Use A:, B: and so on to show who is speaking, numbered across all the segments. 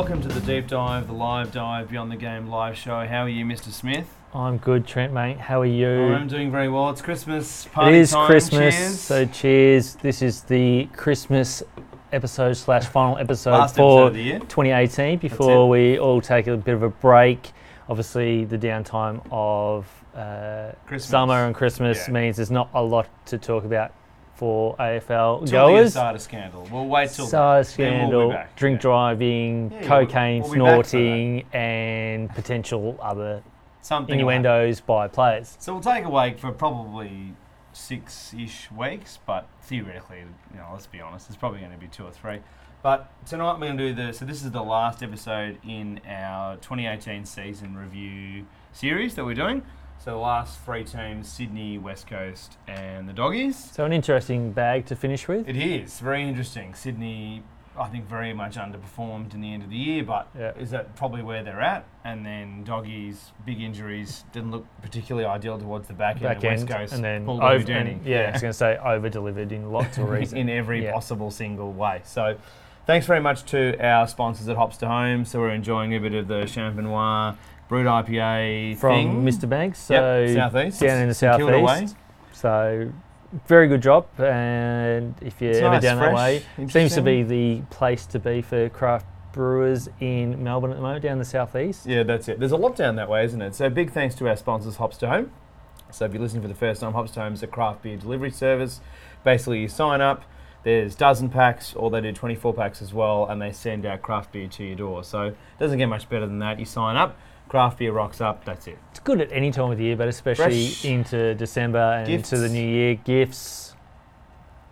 A: welcome to the deep dive, the live dive, Beyond the Game live show. How are you, Mr. Smith?
B: I'm good, Trent, mate. How are you?
A: I'm doing very well. It's Christmas party
B: it is
A: time.
B: Christmas,
A: Cheers.
B: so cheers. This is the Christmas episode slash final episode
A: Last
B: for
A: episode of the year.
B: 2018 before we all take a bit of a break. Obviously, the downtime of uh,
A: Christmas.
B: summer and Christmas
A: Yeah.
B: means there's not a lot to talk about for AFL
A: Till the
B: goers.
A: Asada scandal. We'll wait till
B: SARS
A: then. Then we'll
B: scandal,
A: be back.
B: drink
A: Yeah.
B: driving,
A: Yeah,
B: cocaine
A: we'll- we'll be back for that.
B: snorting, and potential other
A: Something
B: innuendos by players.
A: So we'll take a for probably six-ish weeks, but theoretically, you know, let's be honest, it's probably going to be two or three. But tonight we're going to do the. So this is the last episode in our 2018 season review series that we're doing. So the last three teams: Sydney, West Coast, and the Doggies.
B: So an interesting bag to finish with.
A: It is very interesting. Sydney, I think, very much underperformed in the end of the year, but
B: Yeah.
A: is that probably where they're at? And then Doggies, big injuries, didn't look particularly ideal towards the back end.
B: back
A: and West Coast
B: and then over, and, yeah, I was going to say over delivered in lots of reasons.
A: in every
B: Yeah.
A: possible single way. So, thanks very much to our sponsors at Hops to Home. So we're enjoying a bit of the Champenois Brut IPA
B: from
A: thing.
B: Mr. Banks, so
A: Yep, southeast.
B: down in the
A: St
B: southeast. So very good job, and if you're
A: It's
B: ever
A: nice,
B: down
A: fresh,
B: that way, seems to be the place to be for craft brewers in Melbourne at the moment, down the southeast.
A: Yeah, that's it. There's a lot down that way, isn't it? So big thanks to our sponsors, Hops to Home. So if you're listening for the first time, Hops to Home is a craft beer delivery service. Basically, you sign up. There's dozen packs, or they do 24 packs as well, and they send out craft beer to your door. So it doesn't get much better than that. You sign up, craft beer rocks up. That's it.
B: It's good at any time of the year, but especially
A: Fresh.
B: into December and
A: Gifts.
B: into the new year. Gifts,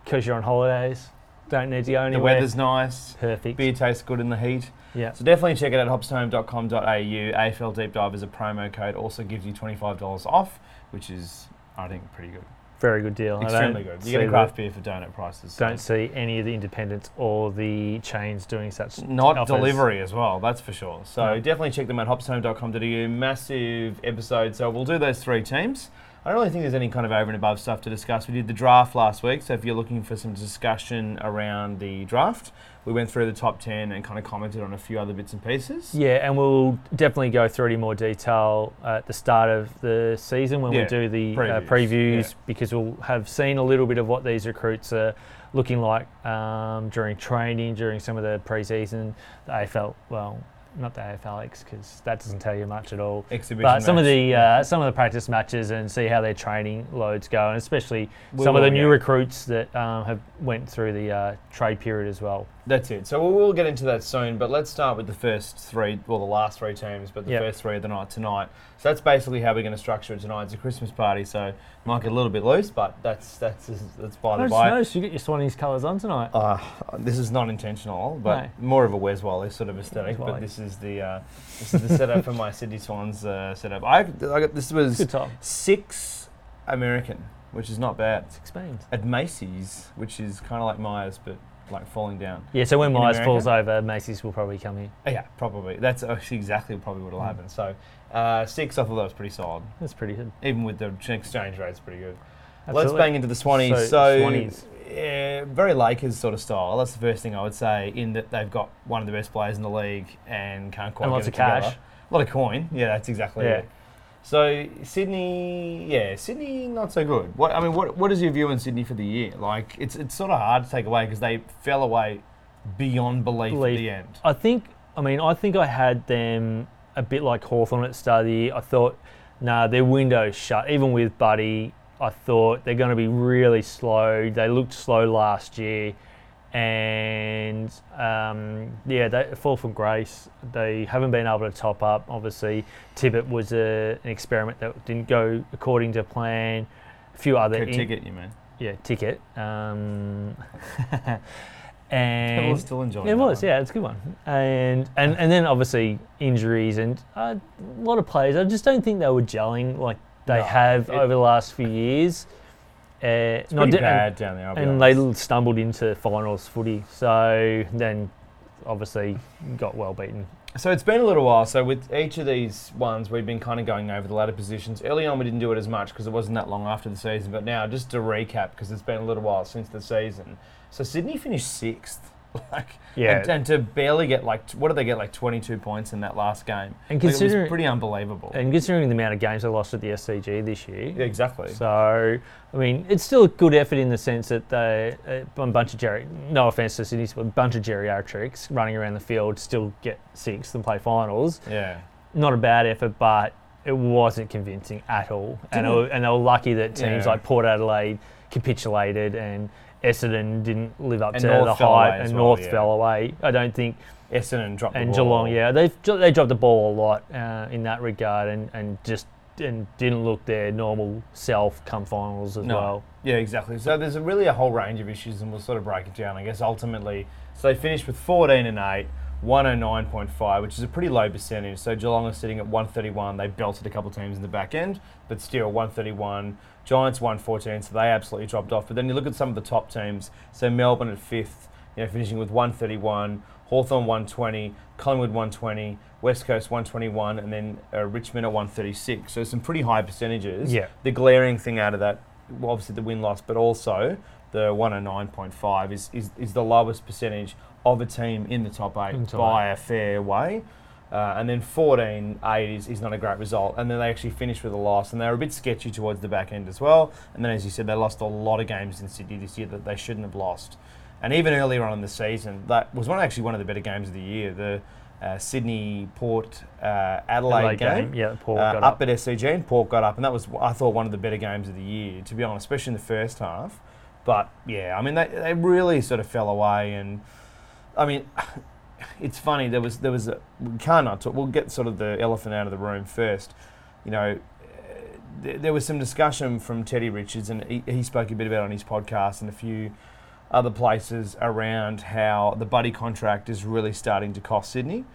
B: because you're on holidays, don't need to go
A: The weather's nice.
B: perfect.
A: Beer tastes good in the heat.
B: Yeah.
A: So definitely check it out at hopstohome.com.au. AFL Deep Dive is a promo code. Also gives you $25 off, which is, I think, pretty good.
B: Very good deal.
A: Extremely good. You get a craft beer for donut prices. so-
B: Don't see any of the independents or the chains doing such
A: Not
B: offers.
A: delivery as well, that's for sure. So
B: No.
A: definitely check them out, hopstohome.com.au. Massive episode. So we'll do those three teams. I don't really think there's any kind of over and above stuff to discuss. We did the draft last week, so if you're looking for some discussion around the draft, we went through the top 10 and kind of commented on a few other bits and pieces.
B: Yeah, and we'll definitely go through it in more detail at the start of the season when
A: Yeah,
B: we do the
A: previews,
B: uh, previews
A: yeah.
B: because we'll have seen a little bit of what these recruits are looking like um, during training, during some of the preseason. The AFL, well, not the AFLX because that doesn't tell you much at all.
A: Exhibition
B: But some of the uh, some of the practice matches and see how their training loads go, and especially
A: We
B: some of the new recruits that um, have went through the uh, trade period as well.
A: That's it. So we'll, we'll get into that soon, but let's start with the first three, well, the last three teams, but the
B: Yep.
A: first three of the night tonight. So that's basically how we're going to structure it tonight. It's a Christmas party, so it might get a little bit loose, but that's that's that's by
B: I
A: the by.
B: noticed you get your Swannies colours on tonight.
A: Uh, this is not intentional, but
B: No.
A: more of a Wes Wally sort of aesthetic. But
B: Wally.
A: This is the uh, this is the setup for my Sydney Swans uh, setup. I, I got this was
B: Good time.
A: six American, which is not bad.
B: Six beans.
A: At Macy's, which is kind of like Myers, but like falling down.
B: Yeah, so when Myers falls over, Macy's will probably come in.
A: Uh, Yeah, probably. That's actually exactly probably what will
B: Mm.
A: happen. So uh, six, I thought that was pretty solid.
B: That's pretty good.
A: Even with the exchange rate, it's pretty good. Let's bang into the Swannies.
B: So,
A: So,
B: Swannies.
A: Yeah, very Lakers sort of style. That's the first thing I would say. In that they've got one of the best players in the league and can't quite
B: And
A: get
B: lots of cash.
A: together. A lot of coin. Yeah, that's exactly
B: Yeah.
A: it. So Sydney, yeah, Sydney not so good. What I mean, what what is your view on Sydney for the year? Like, it's it's sort of hard to take away because they fell away beyond belief,
B: Belief.
A: at the end.
B: I think, I mean, I think I had them a bit like Hawthorn at the start of the year. I thought, nah, their window's shut. Even with Buddy, I thought they're going to be really slow. They looked slow last year. And um, yeah, they fall from grace. They haven't been able to top up. Obviously, Tippett was a, an experiment that didn't go according to plan. A few other in-
A: ticket, you mean?
B: yeah, ticket. Um, and
A: was still enjoying.
B: it was,
A: one.
B: yeah, it's a good one. And and, and then obviously injuries and uh, a lot of players. I just don't think they were gelling like they
A: No,
B: have
A: it-
B: over the last few years. Uh,
A: It's
B: not
A: pretty
B: di-
A: bad down there. I'll
B: And, they stumbled into finals footy. So then obviously got well beaten.
A: So it's been a little while. So with each of these ones, we've been kind of going over the ladder positions. Early on, we didn't do it as much because it wasn't that long after the season. But now, just to recap, because it's been a little while since the season. So Sydney finished sixth Like,
B: Yeah.
A: and, and to barely get like, what did they get? Like 22 points in that last game.
B: And
A: Like, it was
B: considering-
A: pretty unbelievable.
B: And considering the amount of games they lost at the SCG this year,
A: yeah, exactly.
B: So, I mean, it's still a good effort in the sense that they, uh, a bunch of Jerry, no offense to Sydney, but a bunch of Jerry geriatrics running around the field still get sixth and play finals.
A: yeah.
B: Not a bad effort, but it wasn't convincing at all. And, it,
A: Didn't-
B: and they were lucky that teams
A: Yeah.
B: like Port Adelaide capitulated and Essendon didn't live up
A: And
B: to
A: North
B: the hype, and
A: well,
B: North
A: yeah.
B: fell away. I don't think
A: Essendon dropped the
B: and
A: ball.
B: Geelong, yeah, they they dropped the ball a lot uh, in that regard, and, and just and didn't look their normal self come finals as
A: No.
B: well.
A: Yeah, exactly. So there's a really a whole range of issues, and we'll sort of break it down. I guess ultimately, so they finished with 14 and 8, 109.5, which is a pretty low percentage. So Geelong are sitting at 131. They belted a couple of teams in the back end, but still 131. Giants 114, so they absolutely dropped off. But then you look at some of the top teams. So Melbourne at fifth, you know, finishing with 131. Hawthorn 120, Collingwood 120, West Coast 121, and then uh, Richmond at 136. So some pretty high percentages
B: Yeah.
A: the glaring thing out of that, well, obviously the win loss, but also the 109.5 is, is, is the lowest percentage of a team in the top eight
B: In the top
A: by a fair way. Uh, and then 14 8 is, is not a great result. And then they actually finished with a loss, and they were a bit sketchy towards the back end as well. And then, as you said, they lost a lot of games in Sydney this year that they shouldn't have lost. And even earlier on in the season, that was one actually one of the better games of the year. The uh, Sydney Port uh, Adelaide,
B: Late
A: game,
B: yeah, Paul
A: uh,
B: got
A: up,
B: up.
A: at SCG and Port got up, and that was I thought one of the better games of the year, to be honest, especially in the first half. But yeah, I mean they, they really sort of fell away, and I mean it's funny there was there was a, we can't not talk, we'll get sort of the elephant out of the room first. You know, uh, there, there was some discussion from Teddy Richards, and he, he spoke a bit about it on his podcast and a few other places around how the buddy contract is really starting to cost Sydney.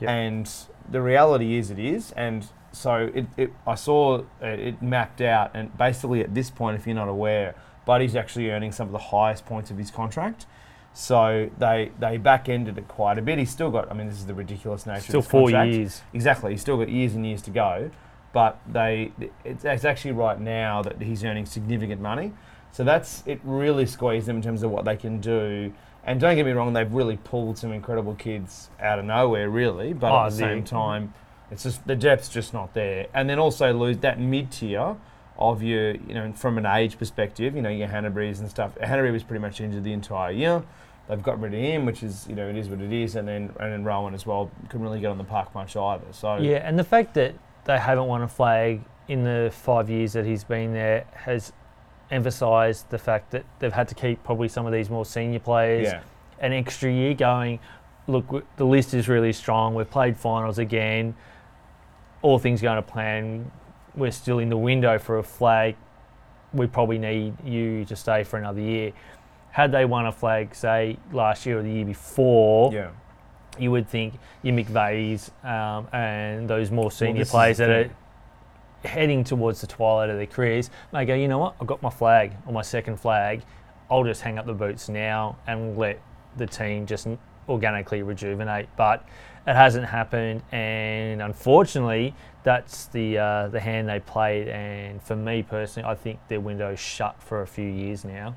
B: Yep.
A: And the reality is it is. And so it, it, I saw uh, it mapped out, and basically at this point, if you're not aware, Buddy's actually earning some of the highest points of his contract. So they they back ended it quite a bit. He's still got. I mean, this is the ridiculous nature.
B: Still
A: of his
B: four
A: contract.
B: years.
A: Exactly. He's still got years and years to go, but they it's, it's actually right now that he's earning significant money. So that's it. Really squeezed them in terms of what they can do. And don't get me wrong, they've really pulled some incredible kids out of nowhere, really. But
B: Oh,
A: at the
B: the-
A: same time, it's just the depth's just not there. And then also lose that mid tier of your, you know, from an age perspective, you know, your Hanneberys and stuff. Hannebery was pretty much injured the entire year. They've got rid of him, which is, you know, it is what it is. And then and then Rohan as well couldn't really get on the park much either. So
B: Yeah, and the fact that they haven't won a flag in the five years that he's been there has emphasised the fact that they've had to keep probably some of these more senior players
A: yeah.
B: an extra year going. Look, the list is really strong. We've played finals again. All things going to plan. We're still in the window for a flag. We probably need you to stay for another year. Had they won a flag, say last year or the year before,
A: Yeah.
B: you would think your McVeighs um, and those more senior
A: is
B: players that are heading towards the twilight of their careers may go, you know what, I've got my flag or my second flag. I'll just hang up the boots now and let the team just organically rejuvenate. But it hasn't happened, and unfortunately, that's the uh, the hand they played. And for me personally, I think their window's shut for a few years now.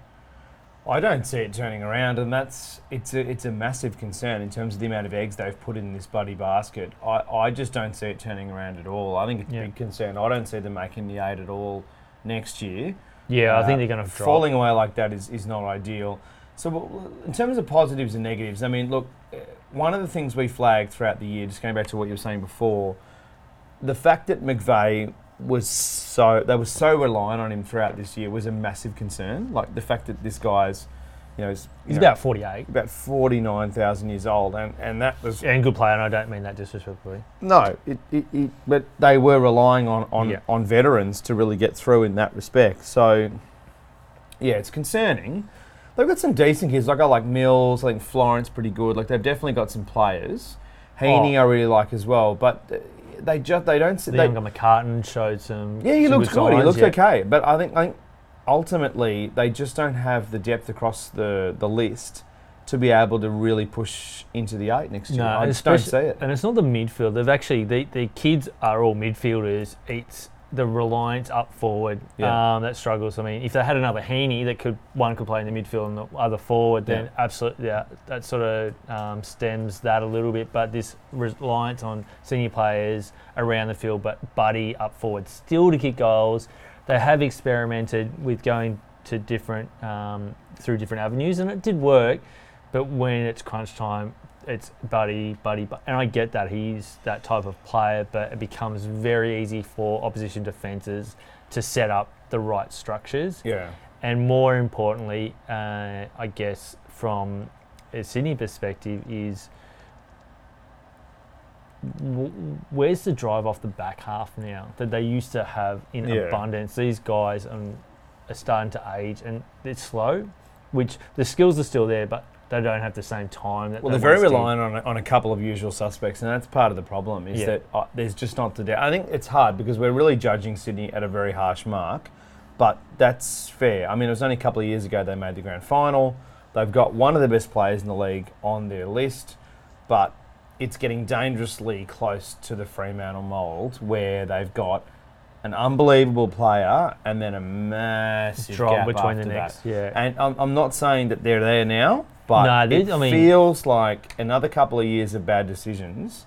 A: I don't see it turning around, and that's it's a it's a massive concern in terms of the amount of eggs they've put in this buddy basket. I, I just don't see it turning around at all. I think it's
B: Yeah.
A: a big concern. I don't see them making the eight at all next year.
B: Yeah, I
A: Uh,
B: think they're going to
A: falling away like that is, is not ideal. So, in terms of positives and negatives, I mean, look, uh, one of the things we flagged throughout the year, just going back to what you were saying before, the fact that McVeigh was so they were so reliant on him throughout this year was a massive concern. Like the fact that this guy's, you know, is, you
B: He's
A: know,
B: about 48.
A: about forty nine thousand years old, and, and that was
B: And good player, and I don't mean that disrespectfully.
A: no, it, it, it, but they were relying on, on,
B: Yeah.
A: on veterans to really get through in that respect. So, yeah, it's concerning. They've got some decent kids. Like I like Mills. I think Florent's pretty good. Like they've definitely got some players. Heeney
B: Oh.
A: I really like as well. But they just they don't.
B: The
A: They,
B: younger McCartin showed some.
A: yeah, he
B: some
A: looked good. He looks
B: yeah.
A: okay. But I think I think ultimately they just don't have the depth across the the list to be able to really push into the eight next year.
B: No,
A: I just don't see it.
B: And it's not the midfield. They've actually the the kids are all midfielders. It's the reliance up forward
A: Yeah.
B: um, that struggles. I mean, if they had another Heeney that could one could play in the midfield and the other forward, then
A: Yeah.
B: absolutely yeah, that sort of um, stems that a little bit. But this reliance on senior players around the field, but Buddy up forward still to kick goals. They have experimented with going to different um, through different avenues, and it did work. But when it's crunch time, it's Buddy, Buddy, Bu- and I get that he's that type of player, but it becomes very easy for opposition defences to set up the right structures.
A: Yeah.
B: And more importantly, uh, I guess from a Sydney perspective, is w- where's the drive off the back half now that they used to have in
A: Yeah.
B: abundance? These guys um, are starting to age and it's slow, which the skills are still there, but they don't have the same time. That
A: Well,
B: they
A: they're very reliant on a, on a couple of usual suspects, and that's part of the problem. Is
B: Yeah.
A: that uh, there's just not the. I think it's hard because we're really judging Sydney at a very harsh mark, but that's fair. I mean, it was only a couple of years ago they made the grand final. They've got one of the best players in the league on their list, but it's getting dangerously close to the Fremantle mould where they've got an unbelievable player and then a massive
B: drop between the next. Yeah.
A: And I'm, I'm not saying that they're there now, but
B: No,
A: it
B: I mean-
A: feels like another couple of years of bad decisions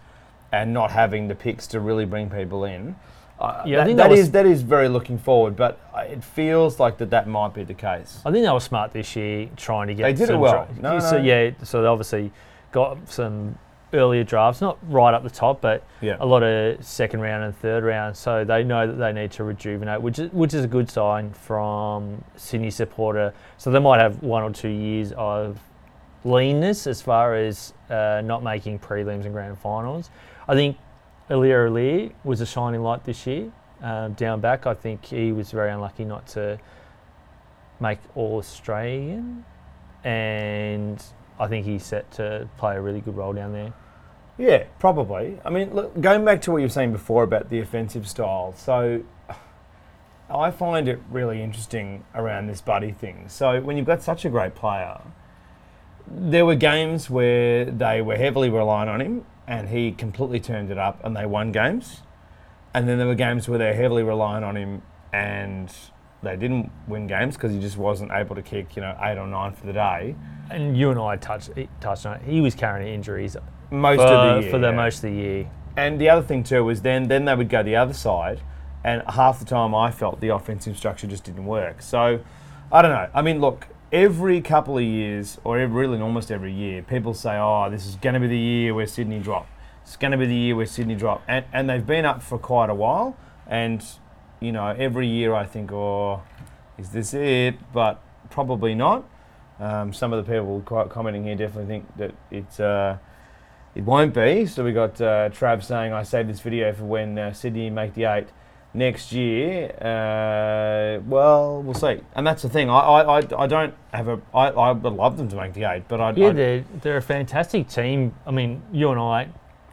A: and not having the picks to really bring people in. Uh,
B: Yeah, I think
A: that,
B: that,
A: is, that is very looking forward, but it feels like that that might be the case.
B: I think they were smart this year, trying to get.
A: They did it well.
B: dra-
A: No,
B: so
A: no.
B: yeah, so they obviously got some earlier drafts, not right up the top, but
A: Yeah.
B: a lot of second round and third round. So they know that they need to rejuvenate, which is which is a good sign from Sydney supporter. So they might have one or two years of leanness as far as uh, not making prelims and grand finals. I think Aliir Aliir was a shining light this year. Um, down back, I think he was very unlucky not to make All Australian, and I think he's set to play a really good role down there.
A: Yeah, probably. I mean, look, going back to what you were saying before about the offensive style, so I find it really interesting around this buddy thing. So when you've got such a great player, there were games where they were heavily relying on him and he completely turned it up and they won games. And then there were games where they're heavily relying on him and they didn't win games because he just wasn't able to kick, you know, eight or nine for the day.
B: And you and I touched touched on it. He was carrying injuries
A: Most
B: for,
A: of the year.
B: for the
A: yeah.
B: most of the year.
A: And the other thing too was then then they would go the other side, and half the time I felt the offensive structure just didn't work. So I don't know. I mean, look, every couple of years, or every, really almost every year, people say, "Oh, this is going to be the year where Sydney drop. It's going to be the year where Sydney drop," and and they've been up for quite a while. And you know, every year I think, "Oh, is this it?" But probably not. Um, some of the people commenting here definitely think that it's. Uh, it won't be. So we got uh, Trav saying, "I saved this video for when uh, Sydney make the eight next year." Uh, well, we'll see. And that's the thing. I, I, I, don't have a. I, I would love them to make the eight, but I.
B: Yeah,
A: I
B: they're, they're a fantastic team. I mean, you and I,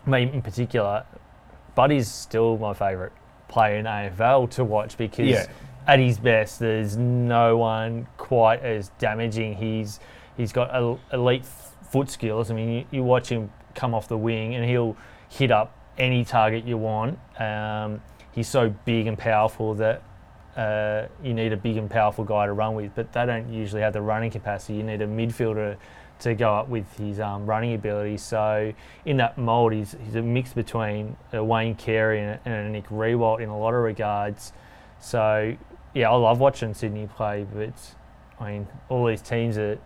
B: me in particular, Buddy's still my favourite player in AFL to watch because
A: Yeah.
B: at his best, there's no one quite as damaging. He's he's got elite foot skills. I mean, you, you watch him come off the wing and he'll hit up any target you want. Um, he's so big and powerful that uh, you need a big and powerful guy to run with, but they don't usually have the running capacity. You need a midfielder to go up with his um, running ability. So in that mould, he's, he's a mix between a Wayne Carey and and Nick Riewoldt in a lot of regards. So yeah, I love watching Sydney play, but I mean, all these teams that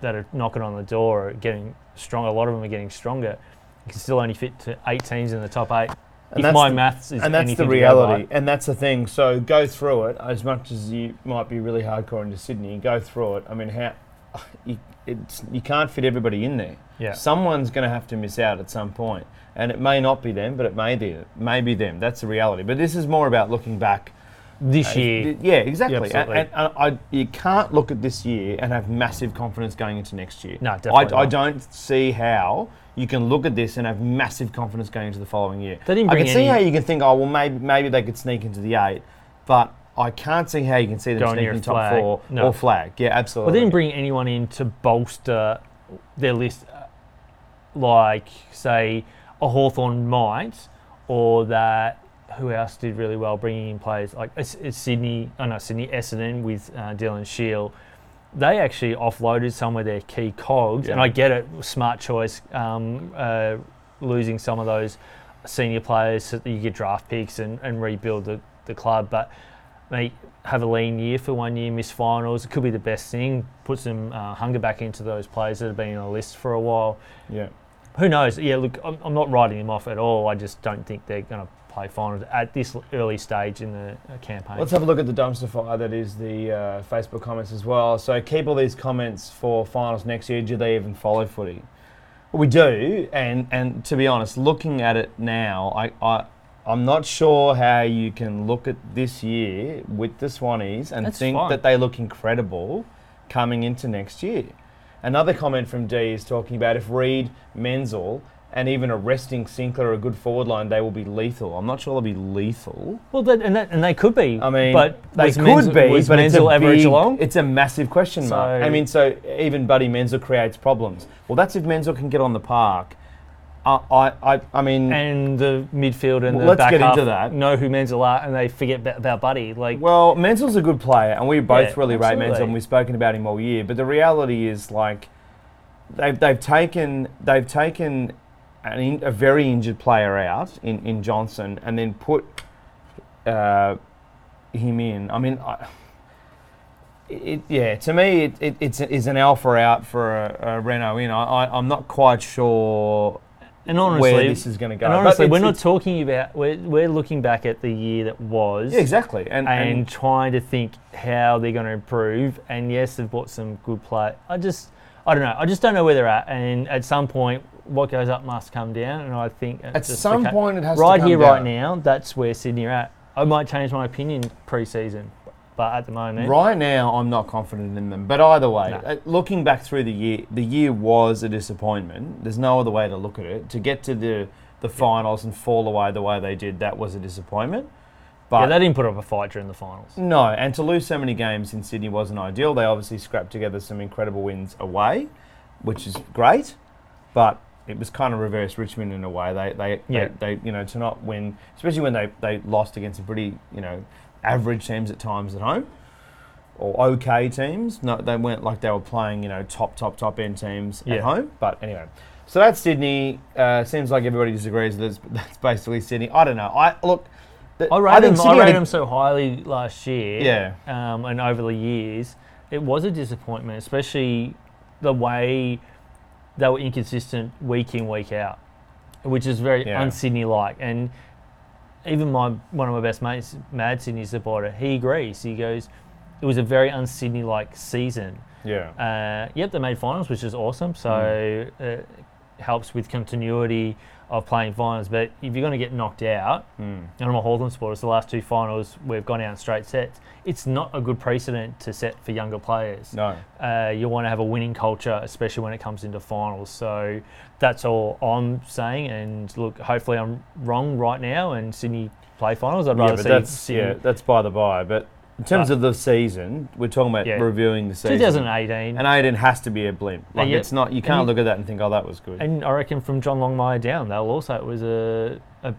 B: that are knocking on the door are getting strong. A lot of them are getting stronger. You can still only fit to eight teams in the top eight.
A: And
B: if
A: that's
B: my
A: the-
B: maths is
A: and that's the
B: anything to go
A: reality,
B: by.
A: and that's the thing. So go through it as much as you might be really hardcore into Sydney. Go through it. I mean, how you, it's, you can't fit everybody in there.
B: Yeah.
A: Someone's going to have to miss out at some point, and it may not be them, but it may be may be them. That's the reality. But this is more about looking back.
B: This year,
A: yeah, exactly.
B: Yeah,
A: and, and, and I, you can't look at this year and have massive confidence going into next year.
B: No,
A: I,
B: definitely
A: I
B: not.
A: don't see how you can look at this and have massive confidence going into the following year. I can see
B: any-
A: how you can think, oh well, maybe maybe they could sneak into the eight, but I can't see how you can see them
B: Go near
A: sneaking top
B: flag.
A: four
B: No.
A: or flag. Yeah, absolutely.
B: well, they didn't bring anyone in to bolster their list, uh, like say a Hawthorn might, or that who else did really well bringing in players like it's, it's Sydney, oh no, Sydney Essendon with uh, Dylan Shiel. They actually offloaded some of their key cogs, and I get it, smart choice, um, uh, losing some of those senior players so that you get draft picks and, and rebuild the, the club. But mate, have a lean year for one year, miss finals. It could be the best thing. Put some uh, hunger back into those players that have been on the list for a while.
A: Yeah.
B: Who knows? Yeah, look, I'm, I'm not writing them off at all. I just don't think they're going to play finals at this early stage in the uh, campaign.
A: Let's have a look at the dumpster fire that is the uh, Facebook comments as well. So keep all these comments for finals next year. Do they even follow footy? Well, we do, and and to be honest, looking at it now, I, I I'm not sure how you can look at this year with the Swannies and
B: That's
A: think
B: fine.
A: that they look incredible coming into next year. Another comment from D is talking about if Reid, Menzel, and even a resting Sinclair are a good forward line, they will be lethal. I'm not sure they'll be lethal.
B: well, that, and, that, and they could be.
A: I mean,
B: but
A: they could
B: Menzel,
A: be,
B: was
A: but
B: Menzel
A: it's a
B: ever
A: big,
B: Geelong?
A: It's a massive question mark.
B: So-
A: I mean, so even Buddy Menzel creates problems. Well, that's if Menzel can get on the park. I, I, I, I mean,
B: and the midfield and
A: Well,
B: the let's
A: get into that.
B: know who Menzel are, and they forget about Buddy. Like,
A: well, Menzel's a good player, and we both
B: Yeah,
A: really rate
B: absolutely.
A: Menzel, and we've spoken about him all year. But the reality is, like, they've, they've taken they've taken in, a very injured player out in, in Johnson, and then put uh, him in. I mean, I, it, yeah, to me, it, it, it's is an alpha out for a, a Renault in. I, I, I'm not quite sure
B: and honestly,
A: where this is going to go.
B: and honestly,
A: it's-
B: we're not talking about. We're, we're looking back at the year that was.
A: yeah, exactly, and,
B: and,
A: and
B: trying to think how they're going to improve. And yes, they've bought some good play. I just, I don't know. I just don't know where they're at. And at some point, what goes up must come down. And I think
A: at some
B: ca-
A: point it has
B: right
A: to come right
B: here,
A: down.
B: right now, that's where Sydney are at. I might change my opinion pre-season, but at the moment,
A: Right now, I'm not confident in them. But either way,
B: No.
A: uh, looking back through the year, the year was a disappointment. There's no other way to look at it. To get to the the finals and fall away the way they did, that was a disappointment. But
B: yeah, they didn't put up a fight during the finals.
A: no, and to lose so many games in Sydney wasn't ideal. They obviously scrapped together some incredible wins away, which is great. But it was kind of reverse Richmond in a way. They they,
B: Yeah.
A: they, they you know to not win, especially when they, they lost against some pretty you know average teams at times at home or okay teams. No, they weren't like they were playing you know top top top end teams at home. But anyway, so that's Sydney. Uh, seems like everybody disagrees. That's that's basically Sydney. I don't know. I look.
B: I rated, them, I rated
A: a-
B: them so highly last year.
A: Yeah.
B: Um, and over the years, it was a disappointment, especially the way they were inconsistent week in, week out, which is very
A: Yeah.
B: un-Sydney like. And even my one of my best mates, Mad Sydney supporter, he agrees. He goes, it was a very un-Sydney like season.
A: Yeah.
B: Uh, yep, they made finals, which is awesome. So
A: Mm.
B: uh, helps with continuity of playing finals. But if you're going to get knocked out,
A: Mm.
B: and I'm a Hawthorn supporter, it's the last two finals we've gone out in straight sets. It's not a good precedent to set for younger players.
A: No.
B: Uh, you want to have a winning culture, especially when it comes into finals. So that's all I'm saying. And look, hopefully I'm wrong right now, and Sydney play finals. I'd rather
A: but
B: see
A: that's
B: Sydney.
A: yeah, that's by the by. But in terms of the season, we're talking about
B: Yeah.
A: reviewing the season.
B: 2018.
A: And Aiden has to be a blimp. Like
B: yeah.
A: it's not. You can't
B: you-
A: look at that and think, oh, that was good.
B: And I reckon from John Longmire down, they'll also it was a a,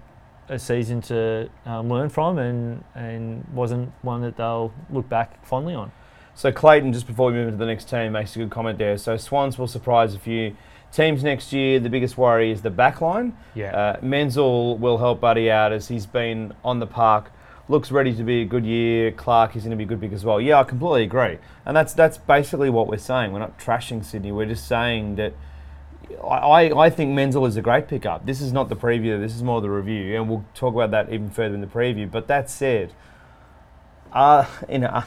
B: a season to um, learn from, and and wasn't one that they'll look back fondly on.
A: So Clayton, just before we move into the next team, makes a good comment there. So Swans will surprise a few teams next year. The biggest worry is the back line.
B: Yeah,
A: Uh, Menzel will help Buddy out as he's been on the park. Looks ready to be a good year. Clark is going to be a good pick as well. Yeah, I completely agree. And that's that's basically what we're saying. We're not trashing Sydney. We're just saying that I, I, think Menzel is a great pickup. This is not the preview. This is more the review, and we'll talk about that even further in the preview. But that said, uh, you know, uh,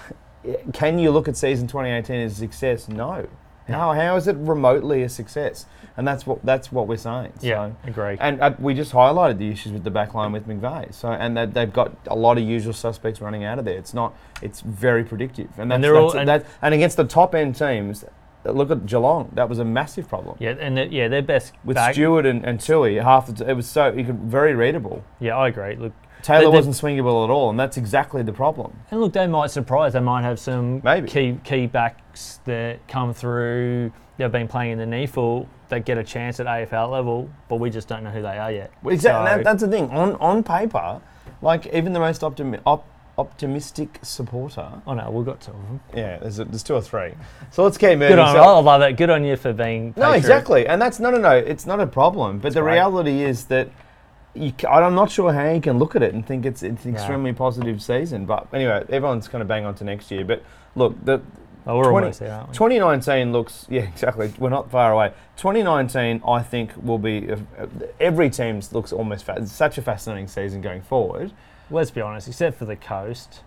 A: can you look at season 2018 as a success? No. How, how is it remotely a success? And that's what that's what we're saying.
B: yeah,
A: So-
B: agree.
A: and uh, we just highlighted the issues with the back line with McVeigh. So and that they've got a lot of usual suspects running out of there. It's not. It's very predictive, and that's,
B: And they're all- and-
A: that, and against the top end teams. Look at Geelong. That was a massive problem
B: Yeah, and the, yeah, their best
A: with. Stewart and, and Tuohy. Half the t- it was so you could very readable.
B: Yeah, I agree. Look,
A: Taylor
B: they-
A: wasn't swingable at all, and that's exactly the problem.
B: and look, they might surprise. They might have some
A: Maybe.
B: key key backs that come through. They've been playing in the NEAFL. They get a chance at AFL level, but we just don't know who they are yet.
A: Exactly.
B: So-
A: that, that's the thing. On on paper, Like even the most optimi- op- optimistic supporter.
B: Oh no, we've got two of them.
A: Yeah, there's, a, there's two or three. So let's keep moving.
B: Good on,
A: So-
B: I love it. Good on you for being.
A: No,
B: patriot.
A: exactly, and that's no, no, no. It's not a problem. But the reality is that you, I'm not sure how you can look at it and think it's it's an extremely positive season. But anyway, everyone's kind of bang on to next year. But look, the
B: Oh, we're
A: 20
B: almost there, aren't we?
A: 2019 looks yeah exactly. We're not far away. 2019, I think, will be every team's looks almost fa- such a fascinating season going forward.
B: Let's be honest, except for the coast.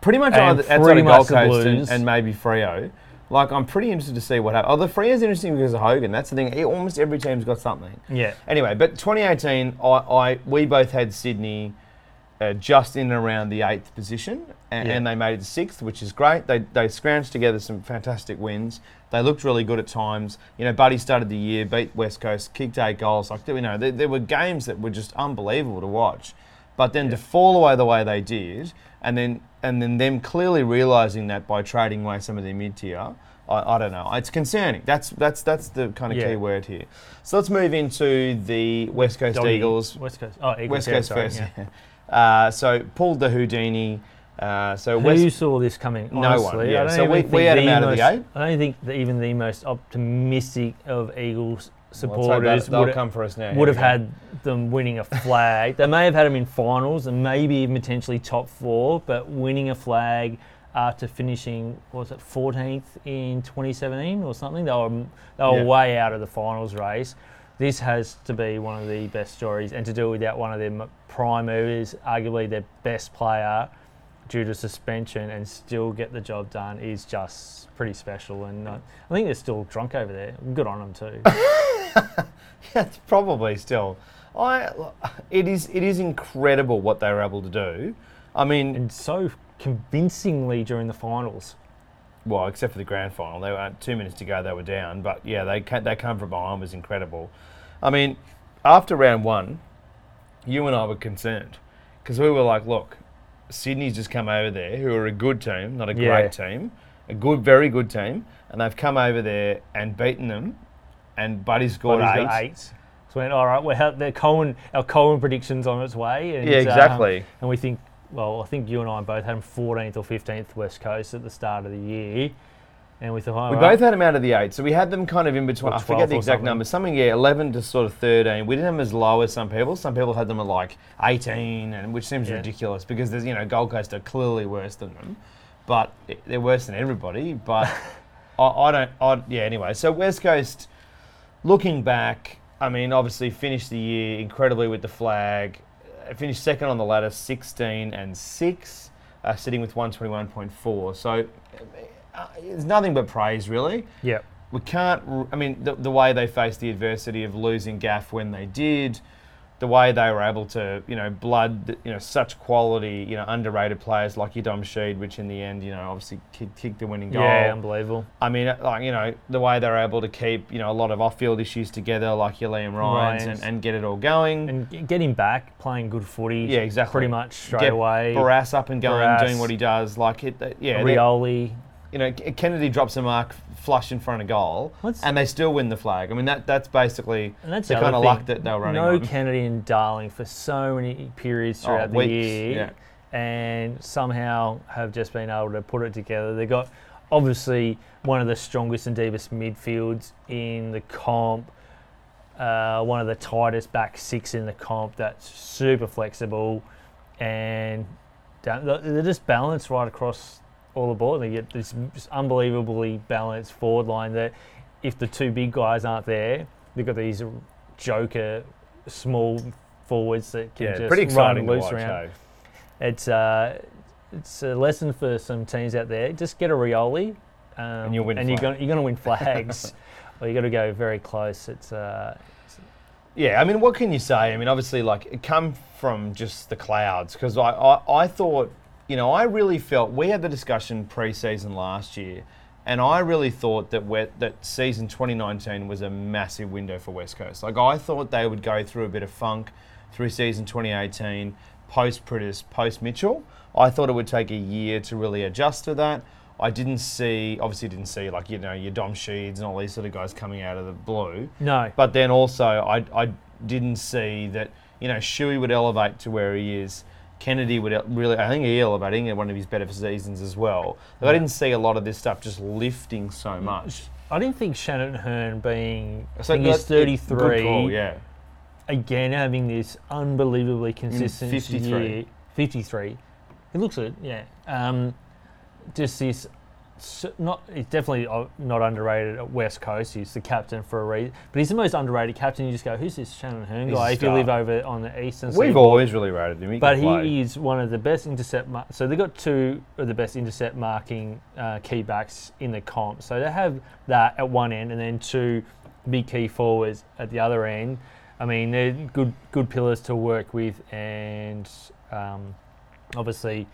A: Pretty much
B: And
A: either,
B: pretty much
A: Gold Coast and,
B: Blues.
A: and maybe Freo. Like I'm pretty interested to see what happens. Oh, the Freo's interesting because of Hogan. That's the thing. e- Almost every team's got something.
B: Yeah.
A: Anyway, but 2018, I, I we both had Sydney uh, just in and around the eighth position, and,
B: Yeah.
A: and they made it sixth, which is great. They they scrounged together some fantastic wins. They looked really good at times. You know, Buddy started the year, beat West Coast, kicked eight goals. Like you know, there, there were games that were just unbelievable to watch. But then to fall away the way they did, and then and then them clearly realizing that by trading away some of their mid tier. I, I don't know. It's concerning. That's that's that's the kind of
B: Yeah.
A: key word here. So let's move into the West Coast
B: Doggy-
A: Eagles.
B: West Coast. Oh, Eagles.
A: West
B: yeah,
A: Coast
B: sorry,
A: first.
B: yeah.
A: Uh, so pulled the Houdini. Uh, so
B: Who
A: West.
B: saw this coming?
A: No one, yeah.
B: I don't
A: So we- we had him out of the
B: most-
A: eight?
B: I don't think that even the most optimistic of Eagles supporters
A: they'll
B: would,
A: come for us now.
B: Would have had them winning a flag. they may have had them in finals and maybe even potentially top four, but winning a flag after finishing what was it 14th in 2017 or something. They were they were
A: Yeah.
B: way out of the finals race. This has to be one of the best stories, and to do it without one of their prime movers, arguably their best player, due to suspension, and still get the job done is just pretty special. And uh, I think they're still drunk over there. Good on them too.
A: Yeah, it's probably still. I. It is. It is incredible what they were able to do. I mean,
B: and so convincingly during the finals.
A: well, except for the grand final, they were two minutes to go. They were down, but yeah, they ca- they come from behind was incredible. I mean, after round one, you and I were concerned because we were like, look, Sydney's just come over there, who are a good team, not a
B: Yeah.
A: great team, a good, very good team, and they've come over there and beaten them, and Buddy scored eight.
B: got eight. So we went, all right, we're the Cohen, our Cohen predictions on its way. And,
A: Yeah,
B: um,
A: exactly.
B: and we think, well, I think you and I both had them 14th or 15th West Coast at the start of the year. And we thought, all
A: We
B: right.
A: both had them out of the eight, so we had them kind of in between. I forget the exact number. Something, yeah, 11 to sort of 13. We didn't have them as low as some people. Some people had them at like 18, and which seems
B: Yeah.
A: ridiculous because there's you know Gold Coast are clearly worse than them, but they're worse than everybody. But I, I don't. I, yeah. Anyway, so West Coast, looking back, I mean, obviously finished the year incredibly with the flag. Uh, Finished second on the ladder, 16 and six, uh, sitting with 121.4. So. Uh, it's nothing but praise, really
B: Yep.
A: we can't. I mean, the, the way they faced the adversity of losing Gaff when they did, the way they were able to, you know, blood, you know, such quality, you know, underrated players like Yadom Sheed, which in the end, you know, obviously kicked, kicked the winning goal.
B: Yeah, unbelievable.
A: I mean, uh, like you know, the way they were able to keep, you know, a lot of off-field issues together, like your Liam Ryans,
B: Ryans.
A: and, and get it all going.
B: And get him back playing good footy.
A: Yeah, exactly.
B: Pretty much straight
A: Get
B: away.
A: Barrass up and going,
B: Barrass.
A: doing what he does. Like it, yeah,
B: Rioli.
A: You know, Kennedy drops a mark flush in front of goal,
B: What's-
A: and they still win the flag. I mean, that that's basically
B: that's
A: the
B: the
A: kind of luck that they were running
B: No
A: on.
B: Kennedy and Darling for so many periods
A: Oh,
B: throughout the
A: weeks,
B: year, and somehow have just been able to put it together. They got obviously one of the strongest and deepest midfields in the comp. Uh, one of the tightest back six in the comp. That's super flexible, and they're just balanced right across all the board. And they get this unbelievably balanced forward line that if the two big guys aren't there, they've got these joker small forwards that can
A: Yeah,
B: just
A: pretty exciting
B: run
A: to
B: loose
A: watch.
B: around.
A: eh?
B: It's uh, it's a lesson for some teams out there. Just get a Rioli, um,
A: And you'll win
B: And you're going you're to win flags, or you got to go very close. It's uh,
A: Yeah, I mean, what can you say? I mean, obviously, like it come from just the clouds because I, I, I thought, you know, I really felt we had the discussion pre-season last year, and I really thought that that season 2019 was a massive window for West Coast. Like I thought they would go through a bit of funk through season 2018, post Priddis, post Mitchell. I thought it would take a year to really adjust to that. I didn't see, obviously, didn't see like you know your Dom Sheeds and all these sort of guys coming out of the blue.
B: no.
A: But then also, I, I didn't see that, you know, Shuey would elevate to where he is. Kennedy would really, I think Eel about England one of his better seasons as well. Like, I didn't see a lot of this stuff just lifting so much.
B: I didn't think Shannon Hurn being I
A: So
B: think he's
A: that- good
B: 33
A: call, yeah.
B: again having this unbelievably consistent
A: 53.
B: year. 53. He looks it, yeah. Um, just this, not he's definitely uh, not underrated at West Coast. He's the captain for a reason, but he's the most underrated captain. You just go, who's this Shannon
A: Hurn
B: guy? If you live over on the eastern side?
A: We've
B: seaboard.
A: always really rated him. He
B: But
A: can play.
B: he is one of the best intercept. Mar- so they've got two of the best intercept marking uh, key backs in the comp. So they have that at one end, and then two big key forwards at the other end. I mean, they're good good pillars to work with, and um, obviously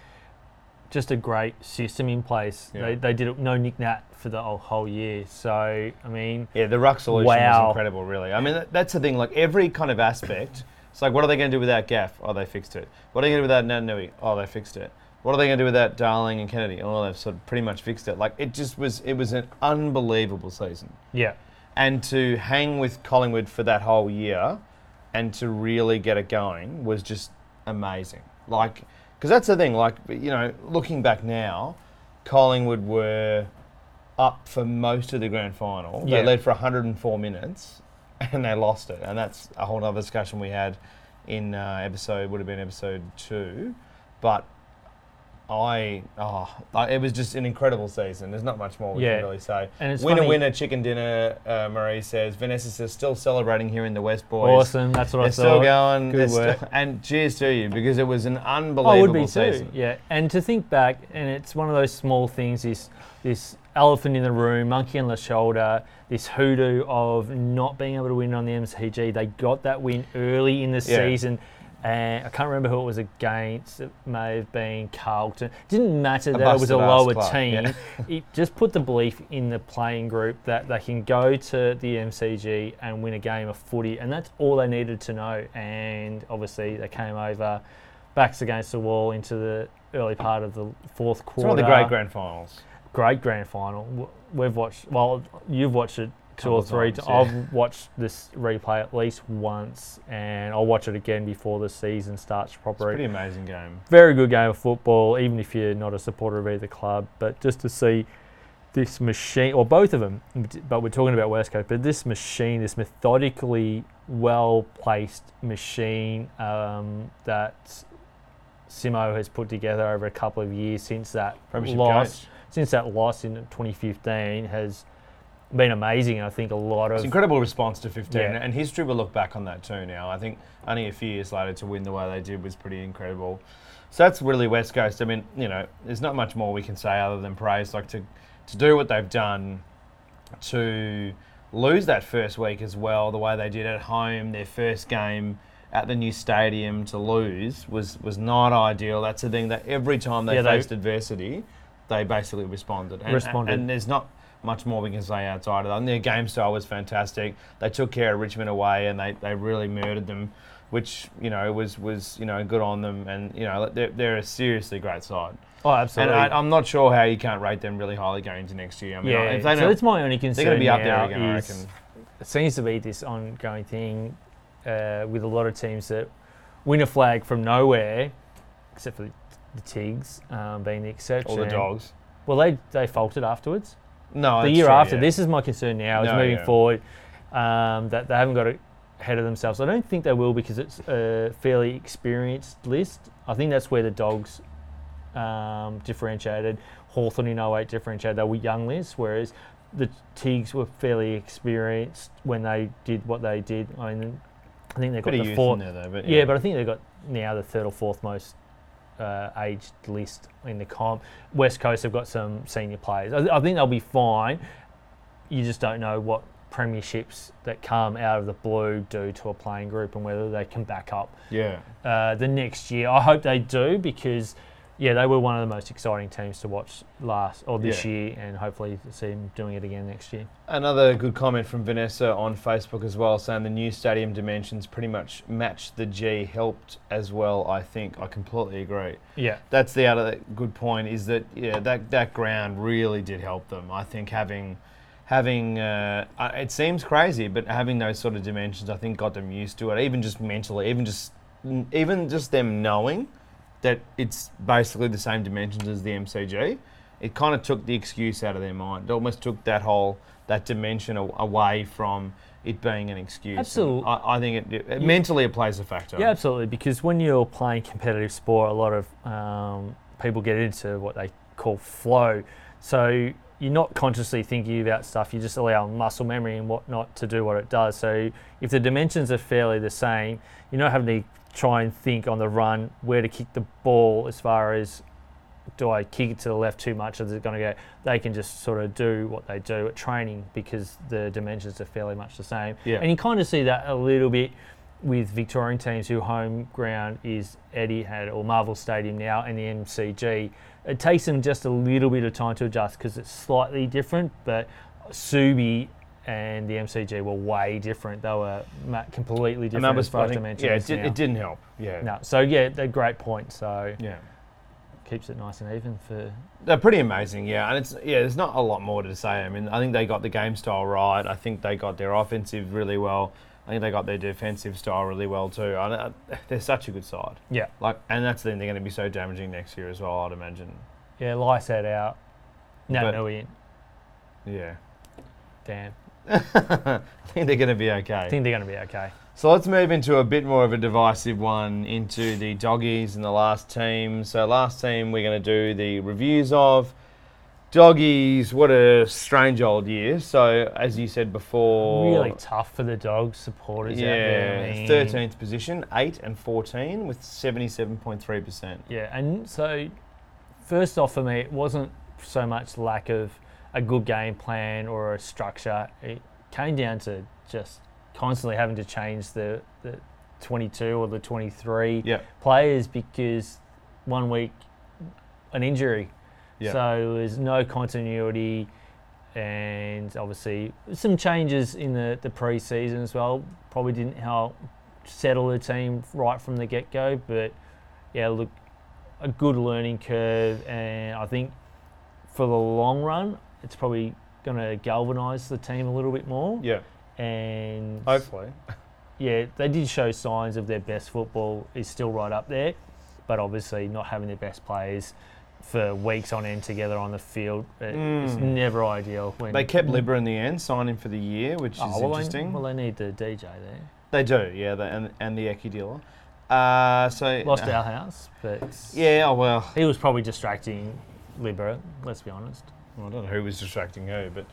B: just a great system in place.
A: Yeah.
B: They, they did it, no Nick Nat for the whole, whole year. So I mean,
A: Yeah, the ruck solution
B: Wow.
A: was incredible, really. I mean, that, that's the thing. Like every kind of aspect, it's like, what are they going to do without Gaff? Oh, they fixed it. What are they going to do without Naitanui? Oh, they fixed it. What are they going to do without Darling and Kennedy? Oh, they've sort of pretty much fixed it. Like it just was. It was an unbelievable season,
B: yeah,
A: and to hang with Collingwood for that whole year, and to really get it going was just amazing. Like, because that's the thing. Like, you know, looking back now, Collingwood were up for most of the grand final.
B: Yeah.
A: They led for 104 minutes, and they lost it. And that's a whole other discussion we had in uh, episode would have been episode two, but. I oh, like, it was just an incredible season. There's not much more we
B: Yeah.
A: can really say.
B: and it's
A: winner,
B: funny-
A: winner, chicken dinner. Uh, Marie says Vanessa says still celebrating here in the West, boys.
B: Awesome. That's what
A: They're
B: I
A: still going.
B: Good
A: They're still-
B: work.
A: and cheers to you because it was an unbelievable
B: I would be
A: season.
B: too. Yeah, and to think back, and it's one of those small things. This this elephant in the room, monkey on the shoulder, this hoodoo of not being able to win on the MCG. They got that win early in the
A: Yeah.
B: season. And I can't remember who it was against. It may have been Carlton. Didn't matter that it was a lower
A: club,
B: team.
A: yeah.
B: it just put the belief in the playing group that they can go to the MCG and win a game of footy, and that's all they needed to know. And obviously, they came over, backs against the wall into the early part of the fourth
A: It's
B: quarter.
A: one of the great grand finals.
B: great grand final. We've watched. Well, you've watched it two or three.
A: times,
B: ti-
A: yeah.
B: I've watched this replay at least once, and I'll watch it again before the season starts
A: It's a
B: properly
A: pretty amazing game.
B: very good game of football, even if you're not a supporter of either club. But just to see this machine, or both of them, but we're talking about West Coast, but this machine, this methodically well placed machine um, that Simo has put together over a couple of years since that
A: Premiership
B: loss,
A: coach.
B: since that loss in 2015 has been amazing. I think a lot
A: It's
B: of
A: incredible response to 15,
B: Yeah.
A: and history will look back on that too. Now, I think only a few years later to win the way they did was pretty incredible. So that's really West Coast. I mean, you know, there's not much more we can say other than praise. Like to to do what they've done, to lose that first week as well, the way they did at home, their first game at the new stadium to lose was was not ideal. That's the thing that every time they
B: Yeah, they-
A: faced adversity, they basically responded. And,
B: Responded.
A: and there's not much more we can say outside of that. And their game style was fantastic. They took care of Richmond away and they, they really murdered them, which you know was was you know good on them. And you know they're, they're a seriously great side.
B: oh, absolutely.
A: And I, I'm not sure how you can't rate them really highly going into next year. I mean,
B: yeah,
A: if they
B: so that's my only concern.
A: they're going to be up there again, I reckon.
B: it seems to be this ongoing thing uh, with a lot of teams that win a flag from nowhere, except for the, Tigs um, being the exception.
A: All the dogs.
B: Well, they they faltered afterwards.
A: No,
B: the year
A: true,
B: after,
A: yeah.
B: this is my concern now. Is
A: No,
B: moving
A: yeah.
B: forward um, that they haven't got ahead of themselves. I don't think they will because it's a fairly experienced list. I think that's where the Dogs um, differentiated. Hawthorn in 08 differentiated. They were young lists, whereas the Tigs were fairly experienced when they did what they did. I mean, I think they got the fourth.
A: there though. But
B: Yeah, but I think they've got now the third or fourth most uh, aged list in the comp. West Coast have got some senior players. I, I think they'll be fine. You just don't know what premierships that come out of the blue do to a playing group and whether they can back up
A: yeah.
B: uh, the next year. I hope they do because, yeah, they were one of the most exciting teams to watch last or this
A: Yeah.
B: year, and hopefully see them doing it again next year.
A: Another good comment from Vanessa on Facebook as well, saying the new stadium dimensions pretty much match the G. Helped as well, I think. I completely agree.
B: Yeah,
A: That's the other good point is that yeah that that ground really did help them. I think having having uh, uh, it seems crazy, but having those sort of dimensions, I think got them used to it. Even just mentally, even just even just them knowing that it's basically the same dimensions as the MCG. It kind of took the excuse out of their mind. It almost took that whole that dimension a- away from it being an excuse. And
B: Absolute-
A: I, I think it, it mentally it plays a factor.
B: Yeah, absolutely. Because when you're playing competitive sport, a lot of um, people get into what they call flow. So you're not consciously thinking about stuff. You just allow muscle memory and whatnot to do what it does. So if the dimensions are fairly the same, you're not having to try and think on the run where to kick the ball as far as do I kick it to the left too much? or Is it going to go? They can just sort of do what they do at training because the dimensions are fairly much the same.
A: Yeah.
B: And you kind of see that a little bit with Victorian teams who home ground is Etihad or Marvel Stadium now and the MCG. It takes them just a little bit of time to adjust because it's slightly different, but Subi and the MCG were way different. They were ma- completely
A: and
B: different
A: that was
B: as far as dimensions.
A: yeah, it, did, it didn't help. Yeah,
B: No, so yeah, they're great point. So
A: yeah.
B: keeps it nice and even for
A: They're pretty amazing, yeah, and it's yeah. There's not a lot more to say. I mean, I think they got the game style right. I think they got their offensive really well. I think they got their defensive style really well too. I, I, they're such a good side.
B: yeah,
A: Like, and that's the thing. They're going to be so damaging next year as well. I'd imagine.
B: yeah. Lycett out. No,
A: But-
B: no, in.
A: Yeah,
B: Damn.
A: I think they're going to be okay.
B: I think they're going to be okay.
A: So let's move into a bit more of a divisive one into the doggies and the last team. So last team we're going to do the reviews of. Doggies, what a strange old year. So as you said before,
B: Really tough for the dog supporters out there. I
A: Yeah, thirteenth position, eight and fourteen with seventy-seven point three percent.
B: Yeah, and so first off for me, it wasn't so much lack of a good game plan or a structure. It came down to just constantly having to change the, the 22 or the 23
A: Yeah,
B: players because one week an injury.
A: yeah,
B: So there's no continuity and obviously some changes in the, the pre-season as well. Probably didn't help settle the team right from the get-go, but yeah, look, a good learning curve and I think for the long run, it's probably going to galvanise the team a little bit more.
A: yeah.
B: And
A: Hopefully,
B: yeah, they did show signs of their best football is still right up there, but obviously not having their best players for weeks on end together on the field, it- it's
A: Mm.
B: never ideal. When
A: they kept Libba in the end, signing for the year, which
B: Oh,
A: is
B: well,
A: interesting.
B: They, well, they need the DJ there.
A: they do, yeah, they, and and the Eki dealer. Uh, so
B: Lost
A: uh,
B: Dahlhaus, but
A: Yeah, oh well,
B: he was probably distracting Libba. Let's be honest.
A: I don't know who was distracting who, but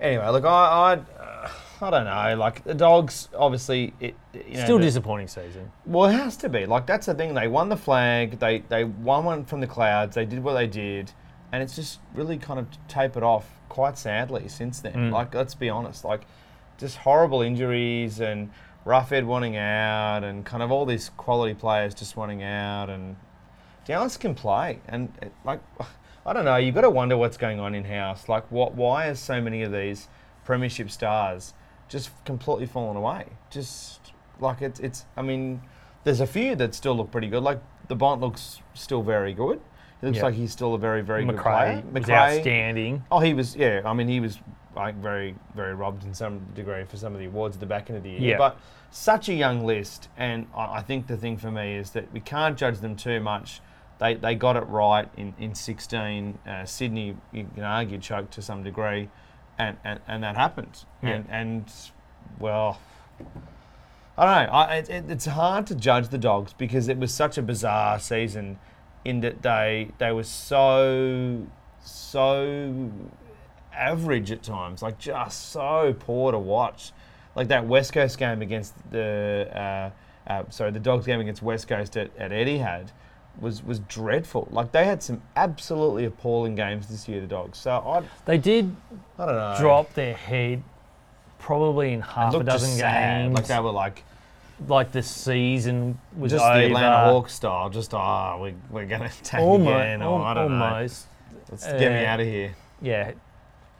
A: anyway, look, I, I, uh, I don't know. Like the dogs, obviously, it you know,
B: Still
A: the-
B: disappointing season.
A: Well, it has to be. Like that's the thing. They won the flag. They they won one from the clouds. They did what they did, and it's just really kind of tapered off quite sadly since then.
B: Mm.
A: Like let's be honest. Like just horrible injuries and Roughead wanting out, and kind of all these quality players just wanting out, and Dallas can play, and it, like I don't know. You've got to wonder what's going on in house. Like what? Why is so many of these premiership stars just completely fallen away? Just like it's it's. I mean, there's a few that still look pretty good. Like the Bont looks still very good. He looks
B: Yeah.
A: like he's still a very very good
B: Macrae
A: player.
B: was outstanding.
A: Oh, he was. Yeah, I mean, he was like very very robbed in some degree for some of the awards at the back end of the year.
B: Yeah.
A: But such a young list, and I think the thing for me is that we can't judge them too much. They, they got it right in, in 16. Uh, Sydney, you can argue, choked to some degree, and, and, and that happened.
B: Yeah.
A: And, and, well, I don't know. I, it, it, it's hard to judge the Dogs because it was such a bizarre season in that they, they were so, so average at times, like just so poor to watch. Like that West Coast game against the, uh, uh, sorry, the Dogs game against West Coast at, at Etihad was was dreadful. Like they had some absolutely appalling games this year, the Dogs. So I,
B: They did
A: I don't know.
B: drop their head probably in half a
A: looked just
B: dozen
A: sad.
B: games.
A: Like they were like
B: like the season was
A: just
B: over.
A: the Atlanta Hawks style. Just oh, we we're gonna take
B: Almost,
A: again. Or, I don't know.
B: almost.
A: Let's get me
B: Uh,
A: out of here.
B: Yeah,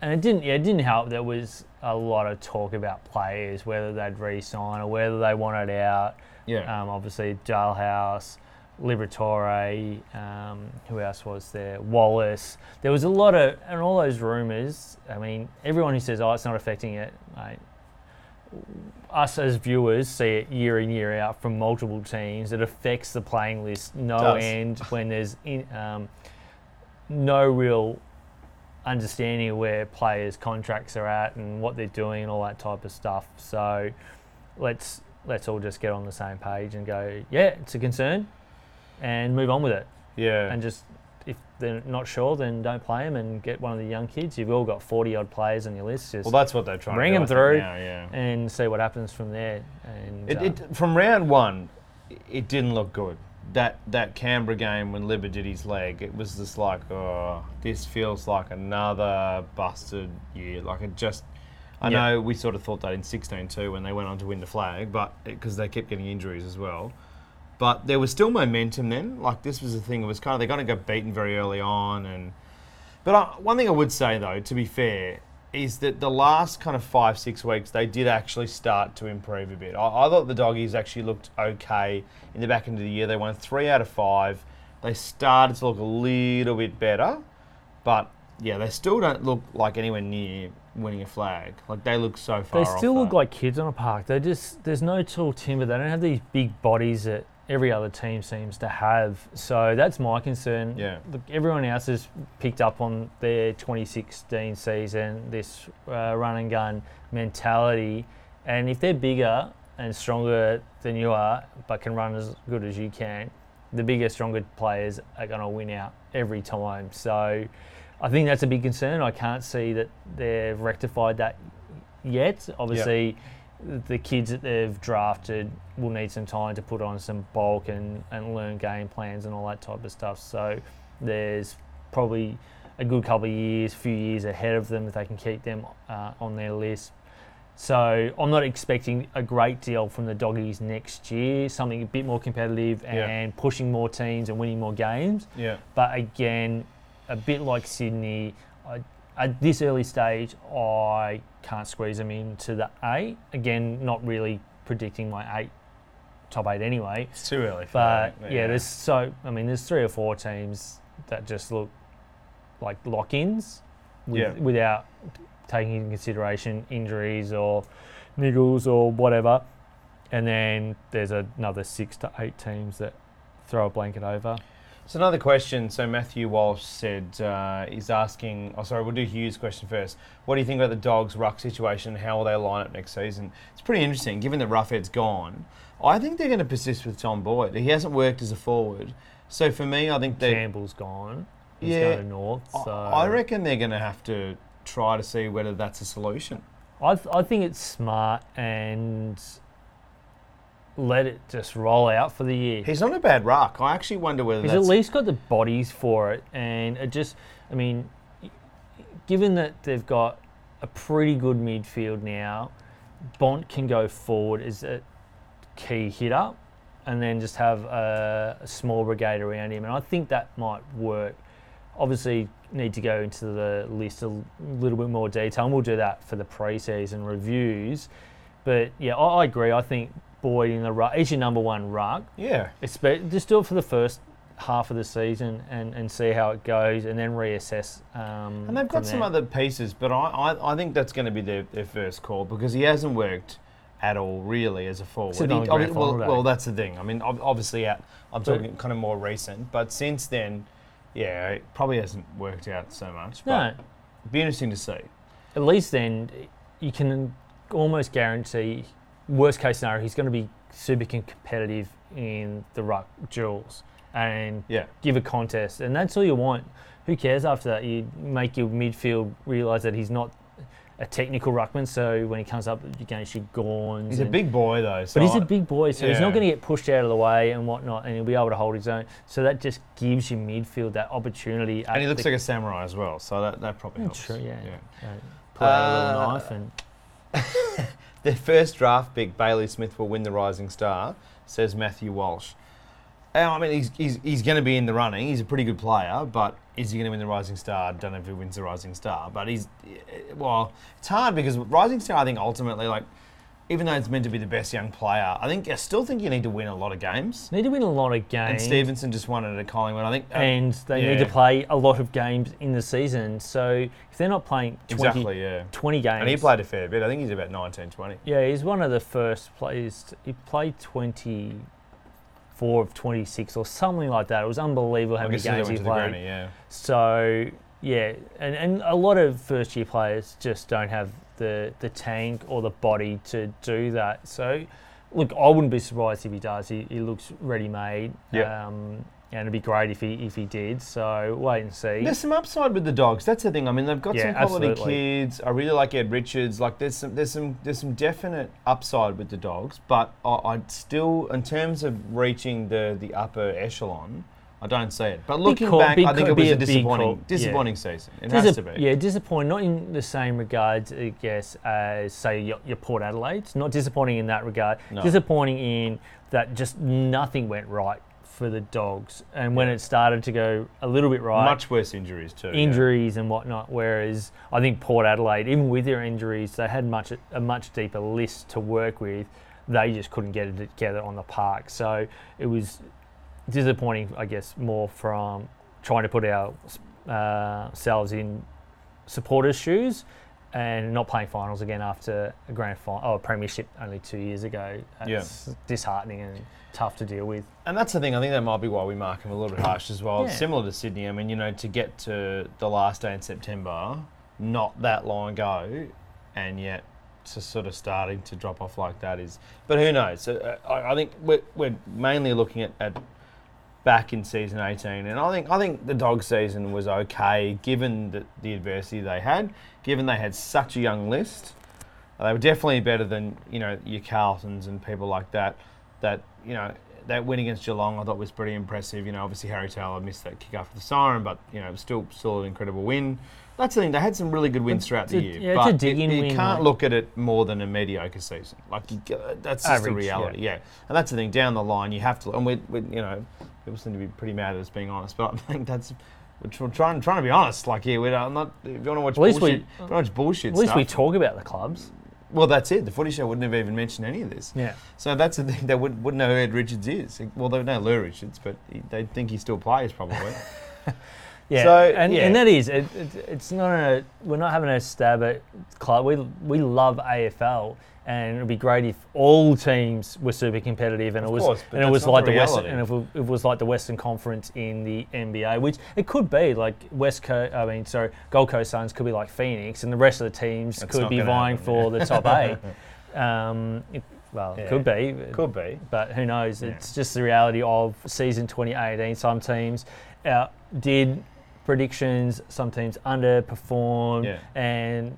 B: and it didn't. Yeah, it didn't help. There was a lot of talk about players, whether they'd re-sign or whether they wanted out.
A: Yeah.
B: Um, obviously, Dahlhaus, Liberatore, um, who else was there? Wallace. There was a lot of, and all those rumours. I mean, everyone who says, "Oh, it's not affecting it," mate. us as viewers see it year in year out from multiple teams. It affects the playing list no
A: Does.
B: end when there's in, um, no real understanding of where players' contracts are at and what they're doing and all that type of stuff. So let's let's all just get on the same page and go, yeah, it's a concern, and move on with it.
A: Yeah.
B: And just if they're not sure, then don't play them and get one of the young kids. You've all got forty odd players on your list. Just
A: well, that's what they're trying
B: bring
A: to do.
B: them through
A: now, yeah.
B: and see what happens from there. And
A: It,
B: uh,
A: it, from round one, it didn't look good. That that Canberra game when Libba did his leg, it was just like, oh, this feels like another busted year. Like it just, I
B: Yeah.
A: know we sort of thought that in 16 too when they went on to win the flag, but because they kept getting injuries as well. But there was still momentum then. Like this was the thing. It was kind of they got to get beaten very early on, and but I, one thing I would say though, to be fair, is that the last kind of five six weeks they did actually start to improve a bit. I, I thought the doggies actually looked okay in the back end of the year. They won three out of five. They started to look a little bit better, but yeah, they still don't look like anywhere near winning a flag. Like they look so far.
B: they still look
A: that.
B: like kids on a park. They just there's no tall timber. They don't have these big bodies that every other team seems to have. So that's my concern.
A: Yeah.
B: Look, everyone else has picked up on their 2016 season, this uh, run and gun mentality, and if they're bigger and stronger than you are, but can run as good as you can, the bigger, stronger players are going to win out every time. So. I think that's a big concern. I can't see that they've rectified that yet. Obviously, the kids that they've drafted will need some time to put on some bulk and, and learn game plans and all that type of stuff. So there's probably a good couple of years, few years ahead of them if they can keep them uh, on their list. So I'm not expecting a great deal from the doggies next year. Something a bit more competitive
A: Yeah.
B: and pushing more teams and winning more games.
A: Yeah.
B: But again, a bit like Sydney, I, at this early stage, I can't squeeze them into the eight. Again, not really predicting my eight, top eight anyway.
A: It's too early. For
B: But
A: that,
B: yeah, there's so I mean, there's three or four teams that just look like lock-ins with,
A: Yeah.
B: without taking into consideration injuries or niggles or whatever. And then there's another six to eight teams that throw a blanket over.
A: So another question. So Matthew Walsh said uh, is asking. Oh, sorry. We'll do Hugh's question first. What do you think about the Dogs' ruck situation? How will they line up next season? It's pretty interesting, given that Roughead's gone. I think they're going to persist with Tom Boyd. He hasn't worked as a forward. So for me, I think they.
B: Campbell's gone. He's
A: Yeah,
B: going North.
A: I-
B: So
A: I reckon they're going to have to try to see whether that's a solution.
B: I, th- I think it's smart and let it just roll out for the year.
A: He's not a bad ruck. I actually wonder whether
B: He's at least got the bodies for it, and it just, I mean, given that they've got a pretty good midfield now, Bont can go forward as a key hitter, and then just have a, a small brigade around him, and I think that might work. Obviously, need to go into the list a little bit more detail, and we'll do that for the pre-season reviews. But yeah, I, I agree. I think Boyd in the ruck is your number one ruck.
A: yeah.
B: Espe- just do it for the first half of the season and, and see how it goes and then reassess. Um,
A: And they've got some
B: there.
A: other pieces, but I, I, I think that's going to be their, their first call because he hasn't worked at all really as a forward. He-
B: grand
A: obvi- well, well, that's the thing. I mean, obviously, out, I'm
B: But-
A: talking kind of more recent, but since then, yeah, it probably hasn't worked out so much.
B: No,
A: But it'd be interesting to see.
B: at least then you can almost guarantee, worst case scenario, he's going to be super competitive in the ruck duels and
A: Yeah,
B: give a contest. And that's all you want. Who cares after that? You make your midfield realise that he's not a technical ruckman, so when he comes up against your Gawns.
A: he's a big boy though. So
B: But he's
A: I-
B: a big boy, so he's not going to get pushed out of the way and whatnot, and he'll be able to hold his own. So that just gives your midfield that opportunity.
A: and he looks like a samurai as well, so that, that probably helps.
B: true, yeah.
A: yeah.
B: Uh, pull out a little
A: Uh,
B: knife and
A: Their first draft pick, Bailey Smith, will win the Rising Star, says Matthew Walsh. Uh, I mean, he's, he's, he's going to be in the running. He's a pretty good player, but is he going to win the Rising Star? I don't know if he wins the Rising Star, but he's, well, it's hard because Rising Star, I think ultimately, like, even though it's meant to be the best young player, I think I still think you need to win a lot of games.
B: Need to win a lot of games.
A: And Stephenson just won it at Collingwood. I think. uh,
B: and they need to play a lot of games in the season. So if they're not playing 20,
A: exactly, yeah.
B: 20 games,
A: And he played a fair bit. I think he's about 19, 20.
B: yeah, he's one of the first players. He played 24 of 26 or something like that. It was unbelievable how
A: I
B: many
A: guess he went
B: games he played.
A: granny, yeah.
B: So yeah, and, and a lot of first year players just don't have the the tank or the body to do that. So look, I wouldn't be surprised if he does. He, he looks ready made.
A: Yeah.
B: Um, and it'd be great if he if he did. So wait and see.
A: There's some upside with the dogs. That's the thing. I mean, they've got
B: Yeah,
A: some quality
B: absolutely.
A: kids. I really like Ed Richards. Like, there's some, there's some, there's some definite upside with the dogs. But I, I'd still, in terms of reaching the the upper echelon, I don't see it. But looking
B: call-
A: back, I think it was a
B: a
A: disappointing,
B: call, yeah.
A: disappointing season. It
B: Dis-
A: has to be.
B: Yeah, disappointing. Not in the same regards, I guess, as say your, your Port Adelaide. Not disappointing in that regard.
A: No.
B: Disappointing in that just nothing went right for the dogs, and when
A: Yeah.
B: it started to go a little bit right,
A: Much worse injuries too. yeah.
B: injuries and whatnot. Whereas I think Port Adelaide, even with their injuries, they had much a much deeper list to work with. They just couldn't get it together on the park. So it was disappointing, I guess, more from trying to put our uh, selves in supporters' shoes and not playing finals again after a grand final, oh, a premiership only two years ago.
A: Yeah.
B: It's disheartening and tough to deal with.
A: And that's the thing. I think that might be why we mark him a little bit harsh as well.
B: Yeah.
A: Similar to Sydney. I mean, you know, to get to the last day in September, not that long ago, and yet to sort of starting to drop off like that is. But who knows? Uh, I, I think we're, we're mainly looking at, at back in season 18, and I think I think the dog season was okay given the, the adversity they had, given they had such a young list. Uh, They were definitely better than you know your Carltons and people like that. That you know that win against Geelong I thought was pretty impressive. You know, obviously Harry Taylor missed that kick after the siren, but you know it was still still an incredible win. That's the thing. They had some really good wins throughout the
B: a-
A: year,
B: yeah, it's a
A: but
B: dig-in
A: you, you
B: win,
A: can't
B: like-
A: look at it more than a mediocre season. Like you, that's just the
B: Average,
A: reality. Yeah. and that's the thing. Down the line, you have to. And we, we you know, people seem to be pretty mad at us being honest, but I think that's. We're trying, trying to be honest. Like, yeah, we're not. If you want to watch
B: At least we-
A: bullshit, wanna watch bullshit
B: At least
A: stuff.
B: we talk about the clubs.
A: Well, that's it. The footy show wouldn't have even mentioned any of this.
B: Yeah.
A: So that's the thing. They would, wouldn't know who Ed Richards is. Well, they would know Lou Richards, but he, they think he still plays probably.
B: Yeah,
A: So,
B: and,
A: yeah.
B: and that is it, it, it's not a we're not having a stab at club. We we love AFL, and it'd be great if all teams were super competitive, and
A: Of
B: it was
A: course,
B: and it was like
A: the
B: the Western, and if it, it was like the Western Conference in the NBA, which it could be like West Coast. I mean, sorry, Gold Coast Suns could be like Phoenix, and the rest of the teams
A: That's
B: could be vying
A: happen,
B: for
A: yeah.
B: the top eight. Um, it, well,
A: Yeah.
B: it could be.
A: Could be.
B: but who knows?
A: Yeah.
B: It's just the reality of season 2018. Some teams uh, did predictions, some teams underperformed,
A: Yeah.
B: and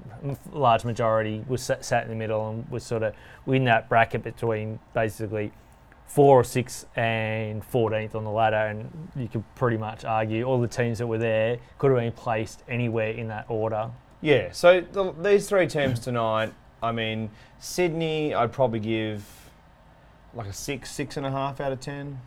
B: large majority was sat, sat in the middle and was sort of in that bracket between basically four or six and 14th on the ladder. And you could pretty much argue all the teams that were there could have been placed anywhere in that order.
A: Yeah. So the, these three teams tonight. I mean, Sydney. I'd probably give like a six, six and a half out of ten.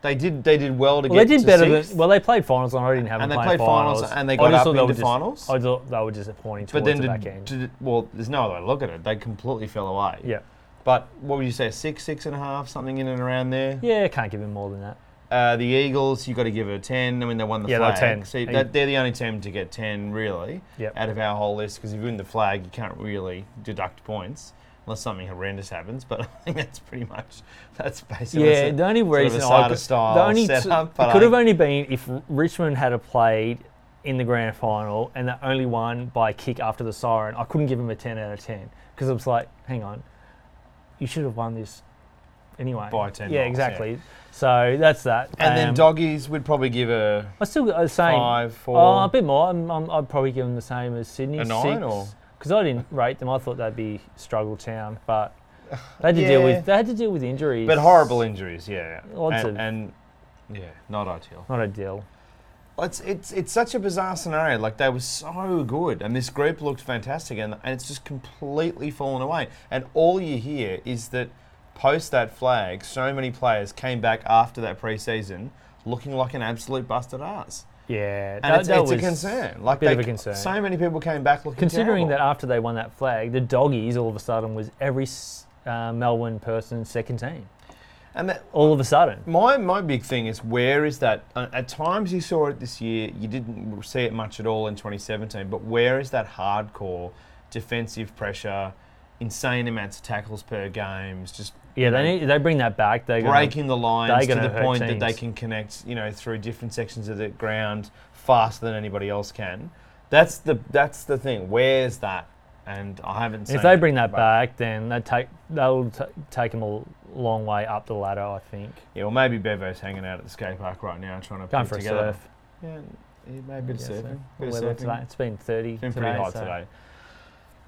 A: They did. They did well to
B: Well, they did
A: to
B: better
A: sixth,
B: than well. They played finals, and I didn't have
A: and they played finals,
B: finals,
A: and they got up into
B: dis-
A: finals.
B: I thought they were disappointing
A: but
B: towards
A: then,
B: the
A: did,
B: back end.
A: did- well, there's no other way to look at it. They completely fell away.
B: yeah,
A: But what would you say? Six, six and a half, something in and around there.
B: yeah, can't give him more than that.
A: Uh, the Eagles, you got to give it a ten. I mean, they won the
B: Yeah,
A: flag.
B: 10.
A: See,
B: They-
A: that, they're the only team to get ten, really,
B: Yep.
A: out of our whole list. Because if you win the flag, you can't really deduct points unless something horrendous happens. But I think that's pretty much that's basically
B: Yeah, the only
A: sort of a
B: reason I could,
A: style
B: the only
A: setup,
B: it
A: but
B: could have only been if Richmond had a played in the grand final and they only won by a kick after the siren. I couldn't give him a ten out of ten because it was like, hang on, you should have won this anyway.
A: By 10
B: Yeah, exactly. So that's that.
A: And then
B: Um,
A: doggies would probably give a
B: I still got the same.
A: five, four.
B: Oh, a bit more. I'm, I'm, I'd probably give them the same as Sydney.
A: A nine or?
B: Because I didn't rate them. I thought they'd be struggle town, but they had to deal
A: Yeah.
B: with they had to deal with injuries.
A: but horrible injuries, yeah.
B: Lots
A: and,
B: of-
A: and yeah, not ideal.
B: Not ideal.
A: It's, it's it's such a bizarre scenario. Like they were so good, and this group looked fantastic, and, and it's just completely fallen away. And all you hear is that post that flag, so many players came back after that pre-season looking like an absolute busted ass.
B: Yeah,
A: And
B: that,
A: it's,
B: that
A: it's a concern. Like
B: bit
A: they,
B: of a concern.
A: So many people came back looking
B: Considering that after they won that flag, the doggies all of a sudden was every uh, Melbourne person's second team.
A: And that,
B: All of a sudden.
A: my my big thing is where is that? Uh, at times you saw it this year. You didn't see it much at all in 2017. But where is that hardcore defensive pressure, insane amounts of tackles per games, just
B: Yeah, they need, they bring that back. They're gonna,
A: breaking the lines to the point that they can connect, you know, through different sections of the ground faster than anybody else can. That's the that's the thing. Where's that? And I haven't. seen
B: If they bring that back, then they take they'll t- take them a long way up the ladder. I think.
A: yeah, well, maybe Bevo's hanging out at the skate park right now, trying to
B: Going
A: put
B: for
A: it
B: a
A: together.
B: surf.
A: Yeah, maybe a bit of
B: Yeah,
A: surfing.
B: so
A: Bit
B: the
A: of surfing.
B: today. It's been 30
A: It's been
B: today.
A: pretty hot
B: so-
A: today.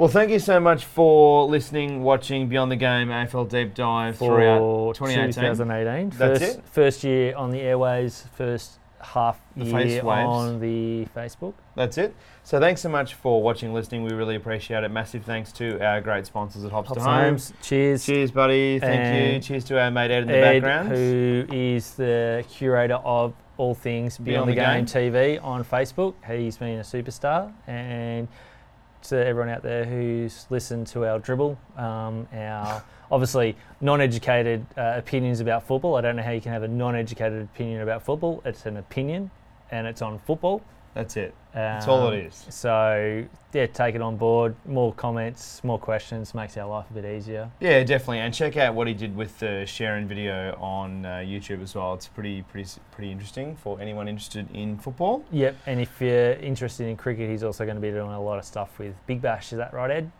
A: Well, thank you so much for listening, watching Beyond the Game AFL Deep Dive throughout
B: For
A: 2018.
B: 2018.
A: That's
B: first,
A: it?
B: First year on the airways, first half
A: The
B: year on the Facebook.
A: That's it. So thanks so much for watching, listening. We really appreciate it. Massive thanks to our great sponsors at Hops
B: Hops
A: Home.
B: Homes. Cheers.
A: Cheers, buddy. Thank you. Cheers to our mate Ed in the
B: Ed,
A: background.
B: who is the curator of all things Beyond, the, Game, TV on Facebook. He's been a superstar. And to everyone out there who's listened to our dribble, um, our obviously non-educated uh, opinions about football. I don't know how you can have a non-educated opinion about football. It's an opinion, and it's on football.
A: That's it. That's all it
B: Um. So yeah, take it on board. More comments, more questions makes our life a bit easier.
A: Yeah, definitely. And check out what he did with the sharing video on uh, YouTube as well. It's pretty, pretty, pretty interesting for anyone interested in football.
B: Yep, and if you're interested in cricket, he's also going to be doing a lot of stuff with Big Bash. Is that right, Ed?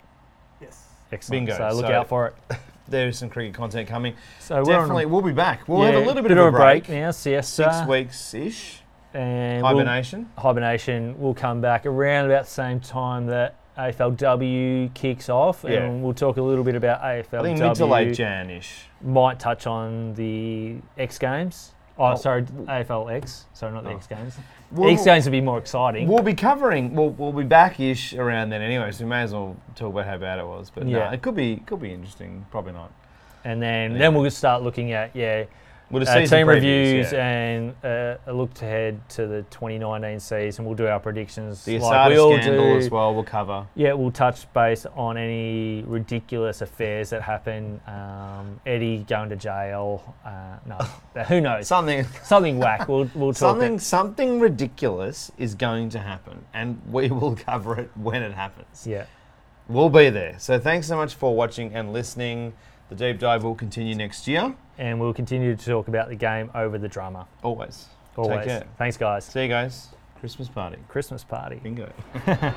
C: Yes.
B: Excellent.
A: Bingo.
B: So look
A: So-
B: out for it.
A: There is some cricket content coming.
B: So we're
A: definitely,
B: on
A: we'll be back. We'll have a little bit, of a break.
B: now. Siesta.
A: Six weeks ish.
B: And we'll-
A: Hibernation.
B: hibernation will come back around about the same time that AFLW kicks off,
A: Yeah.
B: and we'll talk a little bit about AFLW.
A: I think mid to late Jan ish.
B: Might touch on the X Games. Oh,
A: Oh.
B: sorry, AFLX. Sorry, not the
A: Oh.
B: X Games.
A: We'll,
B: X Games will be more exciting.
A: we'll be covering. We'll, we'll be back ish around then anyway. So we may as well talk about how bad it was. But yeah, it could be could be interesting. Probably not.
B: and then
A: Yeah.
B: then we'll just start looking at yeah
A: We'll
B: uh, team
A: previews,
B: reviews
A: yeah.
B: and uh, a look ahead to the 2019 season. We'll do our predictions
A: the
B: like we
A: ASADA scandal
B: do.
A: as well. We'll cover.
B: Yeah, we'll touch base on any ridiculous affairs that happen. Um, Eddie going to jail. Uh, no, who knows?
A: Something
B: Something whack. We'll we'll talk.
A: something
B: it.
A: something ridiculous is going to happen, and we will cover it when it happens.
B: Yeah.
A: We'll be there. So thanks so much for watching and listening. The deep dive will continue next year.
B: And we'll continue to talk about the game over the drama.
A: Always.
B: Always.
A: care.
B: Thanks, guys.
A: See you guys. Christmas party.
B: Christmas party.
A: Bingo.